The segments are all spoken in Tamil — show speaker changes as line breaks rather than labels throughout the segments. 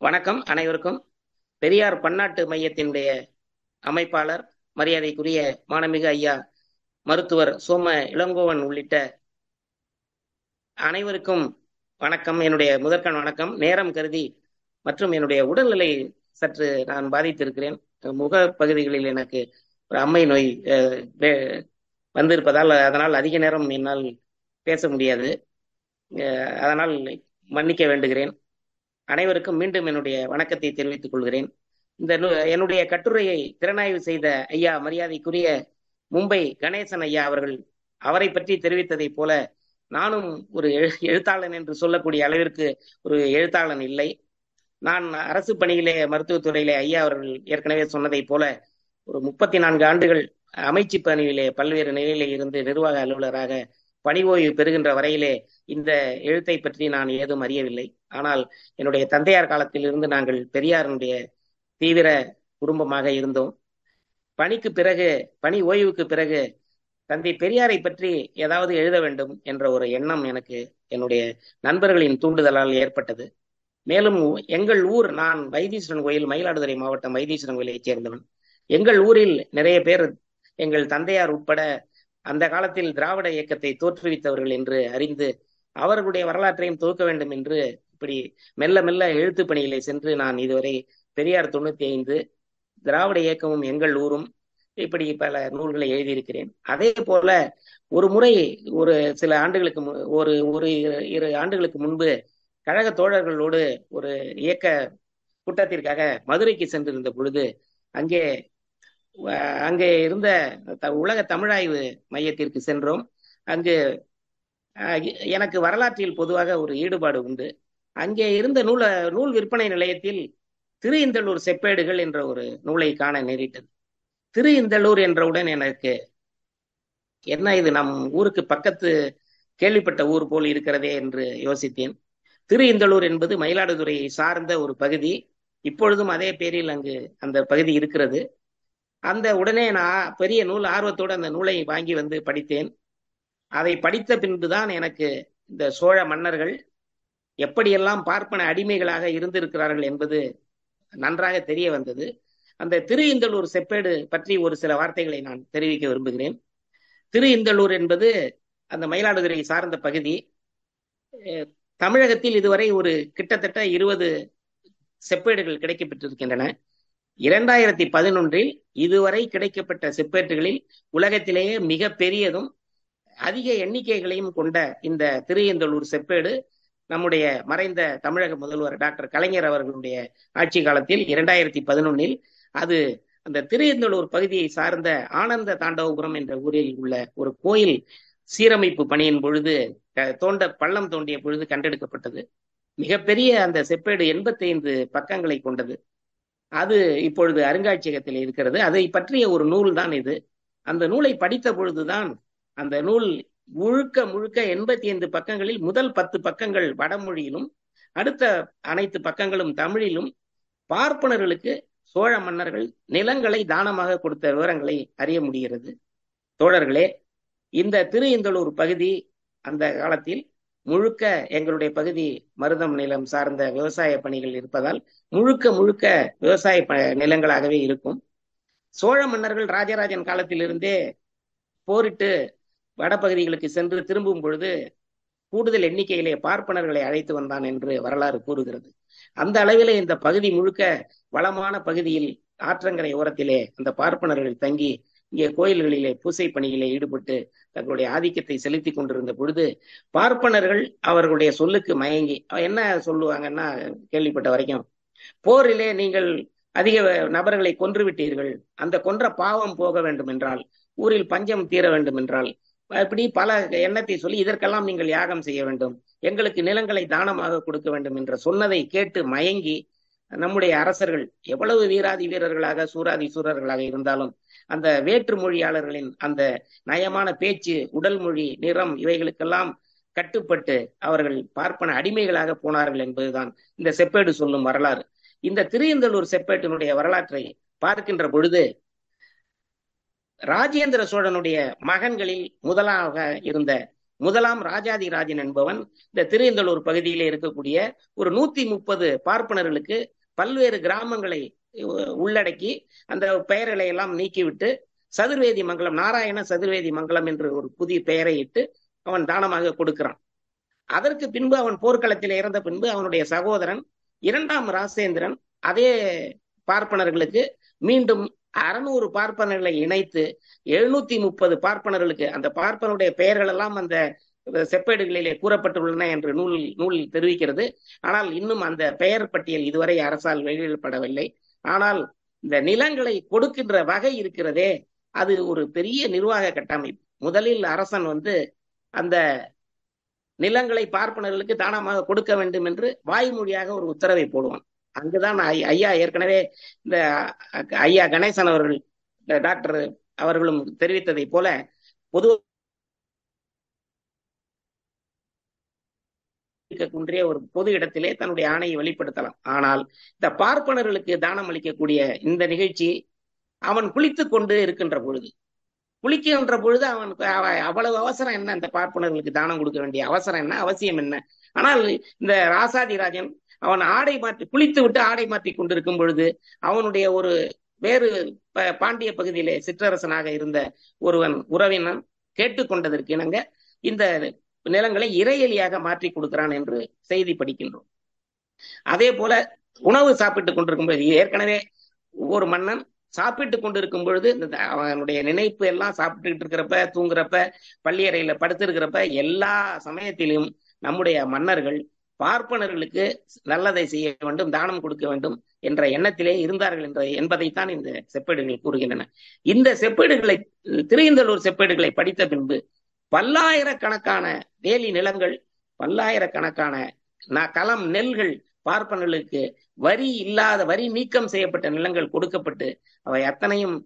வணக்கம் அனைவருக்கும். பெரியார் பன்னாட்டு மையத்தினுடைய அமைப்பாளர் மரியாதைக்குரிய மானமிகு ஐயா மருத்துவர் சோம இளங்கோவன் உள்ளிட்ட அனைவருக்கும் வணக்கம். என்னுடைய முதற்கண் வணக்கம். நேரம் கருதி மற்றும் என்னுடைய உடல்நிலை சற்று நான் பாதித்திருக்கிறேன். முக பகுதிகளில் எனக்கு ஒரு அம்மை நோய் வந்திருப்பதால் அதனால் அதிக நேரம் என்னால் பேச முடியாது. அதனால் மன்னிக்க வேண்டுகிறேன். அனைவருக்கும் மீண்டும் என்னுடைய வணக்கத்தை தெரிவித்துக் கொள்கிறேன். இந்த என்னுடைய கட்டுரையை திறனாய்வு செய்த ஐயா மரியாதைக்குரிய மும்பை கணேசன் ஐயா அவர்கள் அவரை பற்றி தெரிவித்ததைப் போல நானும் ஒரு எழுத்தாளன் என்று சொல்லக்கூடிய அளவிற்கு ஒரு எழுத்தாளன் இல்லை. நான் அரசு பணியிலே மருத்துவத்துறையிலே ஐயா அவர்கள் ஏற்கனவே சொன்னதைப் போல ஒரு முப்பத்தி நான்கு ஆண்டுகள் அமைச்சு பணியிலே பல்வேறு நிலையிலே இருந்து நிர்வாக அலுவலராக பணி ஓய்வு பெறுகின்ற வரையிலே இந்த எழுத்தை பற்றி நான் ஏதும் அறியவில்லை. ஆனால் என்னுடைய தந்தையார் காலத்தில் இருந்து நாங்கள் பெரியாருடைய தீவிர குடும்பமாக இருந்தோம். பணிக்கு பிறகு பணி ஓய்வுக்கு பிறகு தந்தை பெரியாரை பற்றி ஏதாவது எழுத வேண்டும் என்ற ஒரு எண்ணம் எனக்கு என்னுடைய நண்பர்களின் தூண்டுதலால் ஏற்பட்டது. மேலும் எங்கள் ஊர் நான் வைத்தீஸ்வரன் கோயில் மயிலாடுதுறை மாவட்டம் வைத்தீஸ்வரன் கோயிலைச் சேர்ந்தவன். எங்கள் ஊரில் நிறைய பேர் எங்கள் தந்தையார் உட்பட அந்த காலத்தில் திராவிட இயக்கத்தை தோற்றுவித்தவர்கள் என்று அறிந்து அவர்களுடைய வரலாற்றையும் தொகுக்க வேண்டும் என்று இப்படி மெல்ல மெல்ல எழுத்து பணியிலே சென்று நான் இதுவரை பெரியார் தொண்ணூத்தி ஐந்து திராவிட இயக்கமும் எங்கள் ஊரும் இப்படி பல நூல்களை எழுதியிருக்கிறேன். அதே போல ஒரு முறை ஒரு சில ஆண்டுகளுக்கு ஒரு ஒரு இரு ஆண்டுகளுக்கு முன்பு கழக தோழர்களோடு ஒரு இயக்க கூட்டத்திற்காக மதுரைக்கு சென்றிருந்த பொழுது அங்கே அங்கே இருந்த உலக தமிழாய்வு மையத்திற்கு சென்றோம். அங்கு எனக்கு வரலாற்றில் பொதுவாக ஒரு ஈடுபாடு உண்டு. அங்கே இருந்த நூல நூல் விற்பனை நிலையத்தில் திரு இந்தளூர் செப்பேடுகள் என்ற ஒரு நூலை காண நேரிட்டது. திரு இந்தளூர் என்றவுடன் எனக்கு என்ன இது நம் ஊருக்கு பக்கத்து கேள்விப்பட்ட ஊர் போல் இருக்கிறதே என்று யோசித்தேன். திரு இந்தளூர் என்பது மயிலாடுதுறையை சார்ந்த ஒரு பகுதி. இப்பொழுதும் அதே பேரில் அங்கு அந்த பகுதி இருக்கிறது. அந்த உடனே நான் பெரிய நூல் ஆர்வத்தோடு அந்த நூலை வாங்கி வந்து படித்தேன். அதை படித்த பின்புதான் எனக்கு இந்த சோழ மன்னர்கள் எப்படியெல்லாம் பார்ப்பன அடிமைகளாக இருந்திருக்கிறார்கள் என்பது நன்றாக தெரிய வந்தது. அந்த திரு இந்தளூர் செப்பேடு பற்றி ஒரு சில வார்த்தைகளை நான் தெரிவிக்க விரும்புகிறேன். திரு இந்தளூர் என்பது அந்த மயிலாடுதுறை சார்ந்த பகுதி. தமிழகத்தில் இதுவரை ஒரு கிட்டத்தட்ட இருபது செப்பேடுகள் கிடைக்கப்பட்டிருக்கின்றன இரண்டாயிரத்தி பதினொன்றில் இதுவரை கிடைக்கப்பட்ட செப்பேட்டுகளில் உலகத்திலேயே மிக பெரியதும் அதிக எண்ணிக்கைகளையும் கொண்ட இந்த திருயந்தலூர் செப்பேடு நம்முடைய மறைந்த தமிழக முதல்வர் டாக்டர் கலைஞர் அவர்களுடைய ஆட்சி காலத்தில் இரண்டாயிரத்தி பதினொன்னில் அது அந்த திருயந்தலூர் பகுதியை சார்ந்த ஆனந்த தாண்டவபுரம் என்ற ஊரில் உள்ள ஒரு கோயில் சீரமைப்பு பணியின் பொழுது தோண்ட பள்ளம் தோண்டிய பொழுது கண்டெடுக்கப்பட்டது. மிகப்பெரிய அந்த செப்பேடு எண்பத்தி ஐந்து பக்கங்களை கொண்டது. அது இப்பொழுது அருங்காட்சியகத்தில் இருக்கிறது. அதை பற்றிய ஒரு நூல் தான் இது. அந்த நூலை படித்த பொழுதுதான் அந்த நூல் முழுக்க முழுக்க எண்பத்தி ஐந்து பக்கங்களில் முதல் பத்து பக்கங்கள் வடமொழியிலும் அடுத்த அனைத்து பக்கங்களும் தமிழிலும் பார்ப்பனர்களுக்கு சோழ மன்னர்கள் நிலங்களை தானமாக கொடுத்த விவரங்களை அறிய முடிகிறது. தோழர்களே இந்த திரு இந்தளூர் பகுதி அந்த காலத்தில் முழுக்க எங்களுடைய பகுதி மருதம் நிலம் சார்ந்த விவசாய பணிகள் இருப்பதால் முழுக்க முழுக்க விவசாய நிலங்களாகவே இருக்கும். சோழ மன்னர்கள் ராஜராஜன் காலத்திலிருந்தே போரிட்டு வடபகுதிகளுக்கு சென்று திரும்பும் பொழுது கூடுதல் எண்ணிக்கையிலே பார்ப்பனர்களை அழைத்து வந்தான் என்று வரலாறு கூறுகிறது. அந்த அளவிலே இந்த பகுதி முழுக்க வளமான பகுதியில் ஆற்றங்கரை ஓரத்திலே அந்த பார்ப்பனர்கள் தங்கி இங்கே கோயில்களிலே பூசை பணியிலே ஈடுபட்டு தங்களுடைய ஆதிக்கத்தை செலுத்தி கொண்டிருந்த பொழுது பார்ப்பனர்கள் அவர்களுடைய சொல்லுக்கு மயங்கி என்ன சொல்லுவாங்கன்னா கேள்விப்பட்ட வரைக்கும் போரிலே நீங்கள் அதிக நபர்களை கொன்று விட்டீர்கள் அந்த கொன்ற பாவம் போக வேண்டும் என்றால் ஊரில் பஞ்சம் தீர வேண்டும் என்றால் இப்படி பல எண்ணத்தை சொல்லி இதற்கெல்லாம் நீங்கள் யாகம் செய்ய வேண்டும். எங்களுக்கு நிலங்களை தானமாக கொடுக்க வேண்டும் என்ற சொன்னதை கேட்டு மயங்கி நம்முடைய அரசர்கள் எவ்வளவு வீராதி வீரர்களாக சூராதி சூரர்களாக இருந்தாலும் அந்த வேற்று மொழியாளர்களின் அந்த நயமான பேச்சு உடல் மொழி நிறம் இவைகளுக்கெல்லாம் கட்டுப்பட்டு அவர்கள் பார்ப்பன அடிமைகளாக போனார்கள் என்பதுதான் இந்த செப்பேடு சொல்லும் வரலாறு. இந்த திருந்தலூர் செப்பேட்டினுடைய வரலாற்றை பார்க்கின்ற பொழுது ராஜேந்திர சோழனுடைய மகன்களில் முதலாக இருந்த முதலாம் ராஜாதிராஜன் என்பவன் இந்த திருந்தலூர் பகுதியிலே இருக்கக்கூடிய ஒரு நூத்தி முப்பது பார்ப்பனர்களுக்கு பல்வேறு கிராமங்களை உள்ளடக்கி அந்த பெயர்களை எல்லாம் நீக்கிவிட்டு சதுர்வேதி மங்கலம் நாராயண சதுர்வேதி மங்கலம் என்று ஒரு புதிய பெயரை இட்டு அவன் தானமாக கொடுக்கிறான். அதற்கு பின்பு அவன் போர்க்களத்தில் இறந்த பின்பு அவனுடைய சகோதரன் இரண்டாம் ராசேந்திரன் அதே பார்ப்பனர்களுக்கு மீண்டும் அறுநூறு பார்ப்பனர்களை இணைத்து எழுநூத்தி முப்பது பார்ப்பனர்களுக்கு அந்த பார்ப்பனுடைய பெயர்கள் எல்லாம் அந்த செப்பேடுகளிலே கூறப்பட்டுள்ளன என்று நூல் நூல் தெரிவிக்கிறது. ஆனால் இன்னும் அந்த பெயர் பட்டியல் இதுவரை அரசால் வெளியிடப்படவில்லை. ஆனால் இந்த நிலங்களை கொடுக்கின்ற வகை இருக்கிறதே அது ஒரு பெரிய நிர்வாக கட்டமைப்பு. முதலில் அரசன் வந்து அந்த நிலங்களை பார்ப்பனர்களுக்கு தானமாக கொடுக்க வேண்டும் என்று வாய்மொழியாக ஒரு உத்தரவை போடுவான். அங்குதான் ஐயா ஏற்கனவே இந்த ஐயா கணேசன் அவர்கள் டாக்டர் அவர்களும் தெரிவித்ததை போல பொது இருக்கக்கூடிய ஒரு பொது இடத்திலே தன்னுடைய ஆணையை வெளிப்படுத்தலாம். ஆனால் இந்த பார்ப்பனர்களுக்கு தானம் அளிக்கக்கூடிய இந்த நிகழ்ச்சி அவன் குளித்து கொண்டு இருக்கின்ற பொழுது குளிக்கின்ற பொழுது அவன் அவ்வளவு அவசரம் என்ன? இந்த பார்ப்பனர்களுக்கு தானம் கொடுக்க வேண்டிய அவசரம் என்ன? அவசியம் என்ன? ஆனால் இந்த ராசாதிராஜன் அவன் ஆடை மாற்றி குளித்து விட்டு ஆடை மாற்றி கொண்டிருக்கும் பொழுது அவனுடைய ஒரு வேறு பாண்டிய பகுதியிலே சிற்றரசனாக இருந்த ஒருவன் உறவினன் கேட்டுக்கொண்டதற்கு இணங்க இந்த நிலங்களை இறையலியாக மாற்றி கொடுக்கிறான் என்று செய்தி படிக்கின்றோம். அதே போல உணவு சாப்பிட்டுக் கொண்டிருக்கும் பொழுது ஏற்கனவே ஒரு மன்னன் சாப்பிட்டு கொண்டிருக்கும் பொழுது இந்த அவனுடைய நினைப்பு எல்லாம் சாப்பிட்டுக்கிட்டு இருக்கிறப்ப தூங்குறப்ப பள்ளியறையில படுத்திருக்கிறப்ப எல்லா சமயத்திலும் நம்முடைய மன்னர்கள் பார்ப்பனர்களுக்கு நல்லதை செய்ய வேண்டும் தானம் கொடுக்க வேண்டும் என்ற எண்ணத்திலே இருந்தார்கள் என்ற என்பதைத்தான் இந்த செப்பேடுகள் கூறுகின்றன. இந்த செப்பேடுகளை திருந்தலூர் செப்பேடுகளை படித்த பின்பு பல்லாயிரக்கணக்கான வேலி நிலங்கள் பல்லாயிரக்கணக்கான களம் நெல்கள் பார்ப்பனர்களுக்கு வரி இல்லாத வரி நீக்கம் செய்யப்பட்ட நிலங்கள் கொடுக்கப்பட்டு அவை அத்தனையும்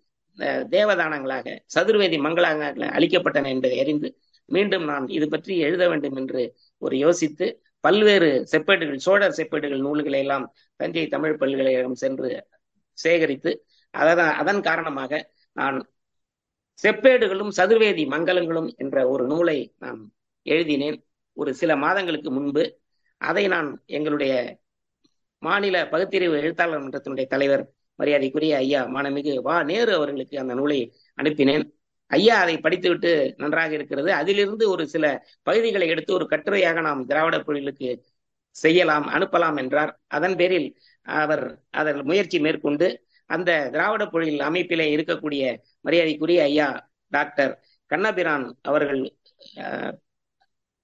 தேவதானங்களாக சதுர்வேதி மங்களாக அளிக்கப்பட்டன என்பதை அறிந்து மீண்டும் நான் இது பற்றி எழுத வேண்டும் என்று ஒரு யோசித்து பல்வேறு செப்பேடுகள் சோழர் செப்பேடுகள் நூல்களை எல்லாம் தஞ்சை தமிழ் பல்கலைக்கழகம் சென்று சேகரித்து அதன் அதன் காரணமாக நான் செப்பேடுகளும் சதுர்வேதி மங்கலங்களும் என்ற ஒரு நூலை நான் எழுதினேன் ஒரு சில மாதங்களுக்கு முன்பு. அதை நான் எங்களுடைய மாநில பகுத்தறிவு எழுத்தாளர் மன்றத்தினுடைய தலைவர் மரியாதைக்குரிய ஐயா மானமிகு வா நேரு அவர்களுக்கு அந்த நூலை அனுப்பினேன். ஐயா அதை படித்துவிட்டு நன்றாக இருக்கிறது. அதிலிருந்து ஒரு சில பகுதிகளை எடுத்து ஒரு கட்டுரையாக நாம் திராவிட பொழிலுக்கு செய்யலாம் அனுப்பலாம் என்றார். அதன் பேரில் அவர் அதன் முயற்சி மேற்கொண்டு அந்த திராவிட பொழில் அமைப்பிலே இருக்கக்கூடிய மரியாதைக்குரிய ஐயா டாக்டர் கண்ணபிரான் அவர்கள்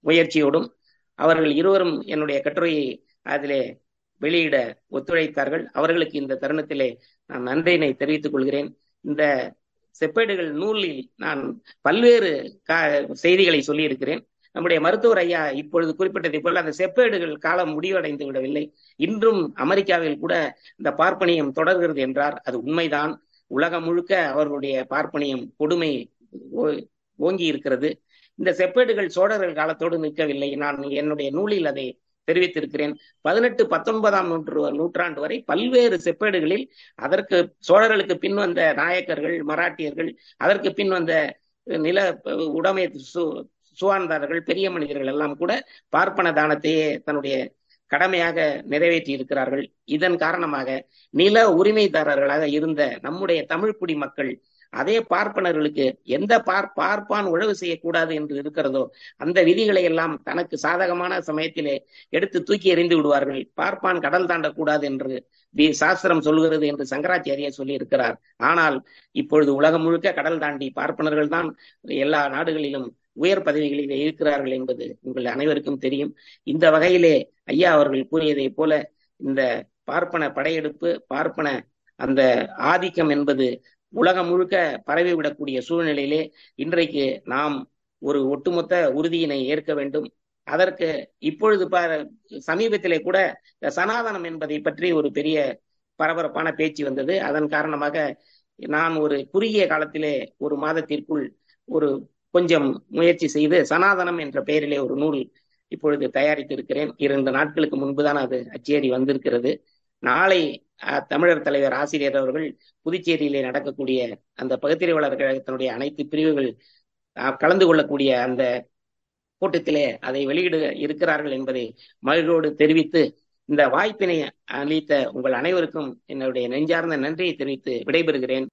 முயற்சியோடும் அவர்கள் இருவரும் என்னுடைய கட்டுரையை அதிலே வெளியிட ஒத்துழைத்தார்கள். அவர்களுக்கு இந்த தருணத்திலே நான் நன்றியினை தெரிவித்துக் கொள்கிறேன். இந்த செப்பேடுகள் நூலில் நான் பல்வேறு செய்திகளை சொல்லியிருக்கிறேன். நம்முடைய மருத்துவர் ஐயா இப்பொழுது குறிப்பிட்டதை போல அந்த செப்பேடுகள் காலம் முடிவடைந்து விடவில்லை. இன்றும் அமெரிக்காவில் கூட இந்த பார்ப்பனியம் தொடர்கிறது என்றார். அது உண்மைதான். உலகம் முழுக்க அவர்களுடைய பார்ப்பனியம் கொடுமை ஓங்கி இருக்கிறது. இந்த செப்பேடுகள் சோழர்கள் காலத்தோடு நிற்கவில்லை. நான் என்னுடைய நூலில் அதை தெரிவித்திருக்கிறேன். பதினெட்டு பத்தொன்பதாம் நூற்று நூற்றாண்டு வரை பல்வேறு செப்பேடுகளில் அதற்கு சோழர்களுக்கு பின் வந்த நாயக்கர்கள் மராட்டியர்கள் அதற்கு பின் வந்த நில உடைமை சுவார்ந்தார்கள் பெரிய மனிதர்கள் எல்லாம் கூட பார்ப்பன தானத்தையே தன்னுடைய கடமையாக நிறைவேற்றி இருக்கிறார்கள். இதன் காரணமாக நில உரிமைதாரர்களாக இருந்த நம்முடைய தமிழ் குடி மக்கள் அதே பார்ப்பனர்களுக்கு எந்த பார் பார்ப்பான் உழவு செய்யக்கூடாது என்று இருக்கிறதோ அந்த விதிகளை எல்லாம் தனக்கு சாதகமான சமயத்திலே எடுத்து தூக்கி எறிந்து விடுவார்கள். பார்ப்பான் கடல் தாண்டக்கூடாது என்று வி சாஸ்திரம் சொல்கிறது என்று சங்கராச்சாரியா சொல்லி இருக்கிறார் ஆனால் இப்பொழுது உலகம் முழுக்க கடல் தாண்டி பார்ப்பனர்கள் தான் எல்லா நாடுகளிலும் உயர் பதவிகளில் இருக்கிறார்கள் என்பது உங்கள் அனைவருக்கும் தெரியும். இந்த வகையிலே ஐயா அவர்கள் கூறியதை போல இந்த பார்ப்பன படையெடுப்பு பார்ப்பன அந்த ஆதிக்கம் என்பது உலகம் முழுக்க பரவிவிடக்கூடிய சூழ்நிலையிலே இன்றைக்கு நாம் ஒரு ஒட்டுமொத்த உறுதியினை ஏற்க வேண்டும். அதற்கு இப்பொழுது சமீபத்திலே கூட சனாதனம் என்பதை பற்றி ஒரு பெரிய பரபரப்பான பேச்சு வந்தது. அதன் காரணமாக நான் ஒரு குறுகிய காலத்திலே ஒரு மாதத்திற்குள் ஒரு கொஞ்சம் முயற்சி செய்து சனாதனம் என்ற பெயரிலே ஒரு நூல் இப்பொழுது தயாரித்திருக்கிறேன். இரண்டு நாட்களுக்கு முன்புதான் அது அச்சேரி வந்திருக்கிறது. நாளை தமிழர் தலைவர் ஆசிரியர் அவர்கள் புதுச்சேரியிலே நடக்கக்கூடிய அந்த பகுத்தறிவாளர் கழகத்தினுடைய அனைத்து பிரிவுகள் கலந்து கொள்ளக்கூடிய அந்த கூட்டத்திலே அதை வெளியிட இருக்கிறார்கள் என்பதை மகிழ்வோடு தெரிவித்து இந்த வாய்ப்பினை அளித்த உங்கள் அனைவருக்கும் என்னுடைய நெஞ்சார்ந்த நன்றியை தெரிவித்து விடைபெறுகிறேன்.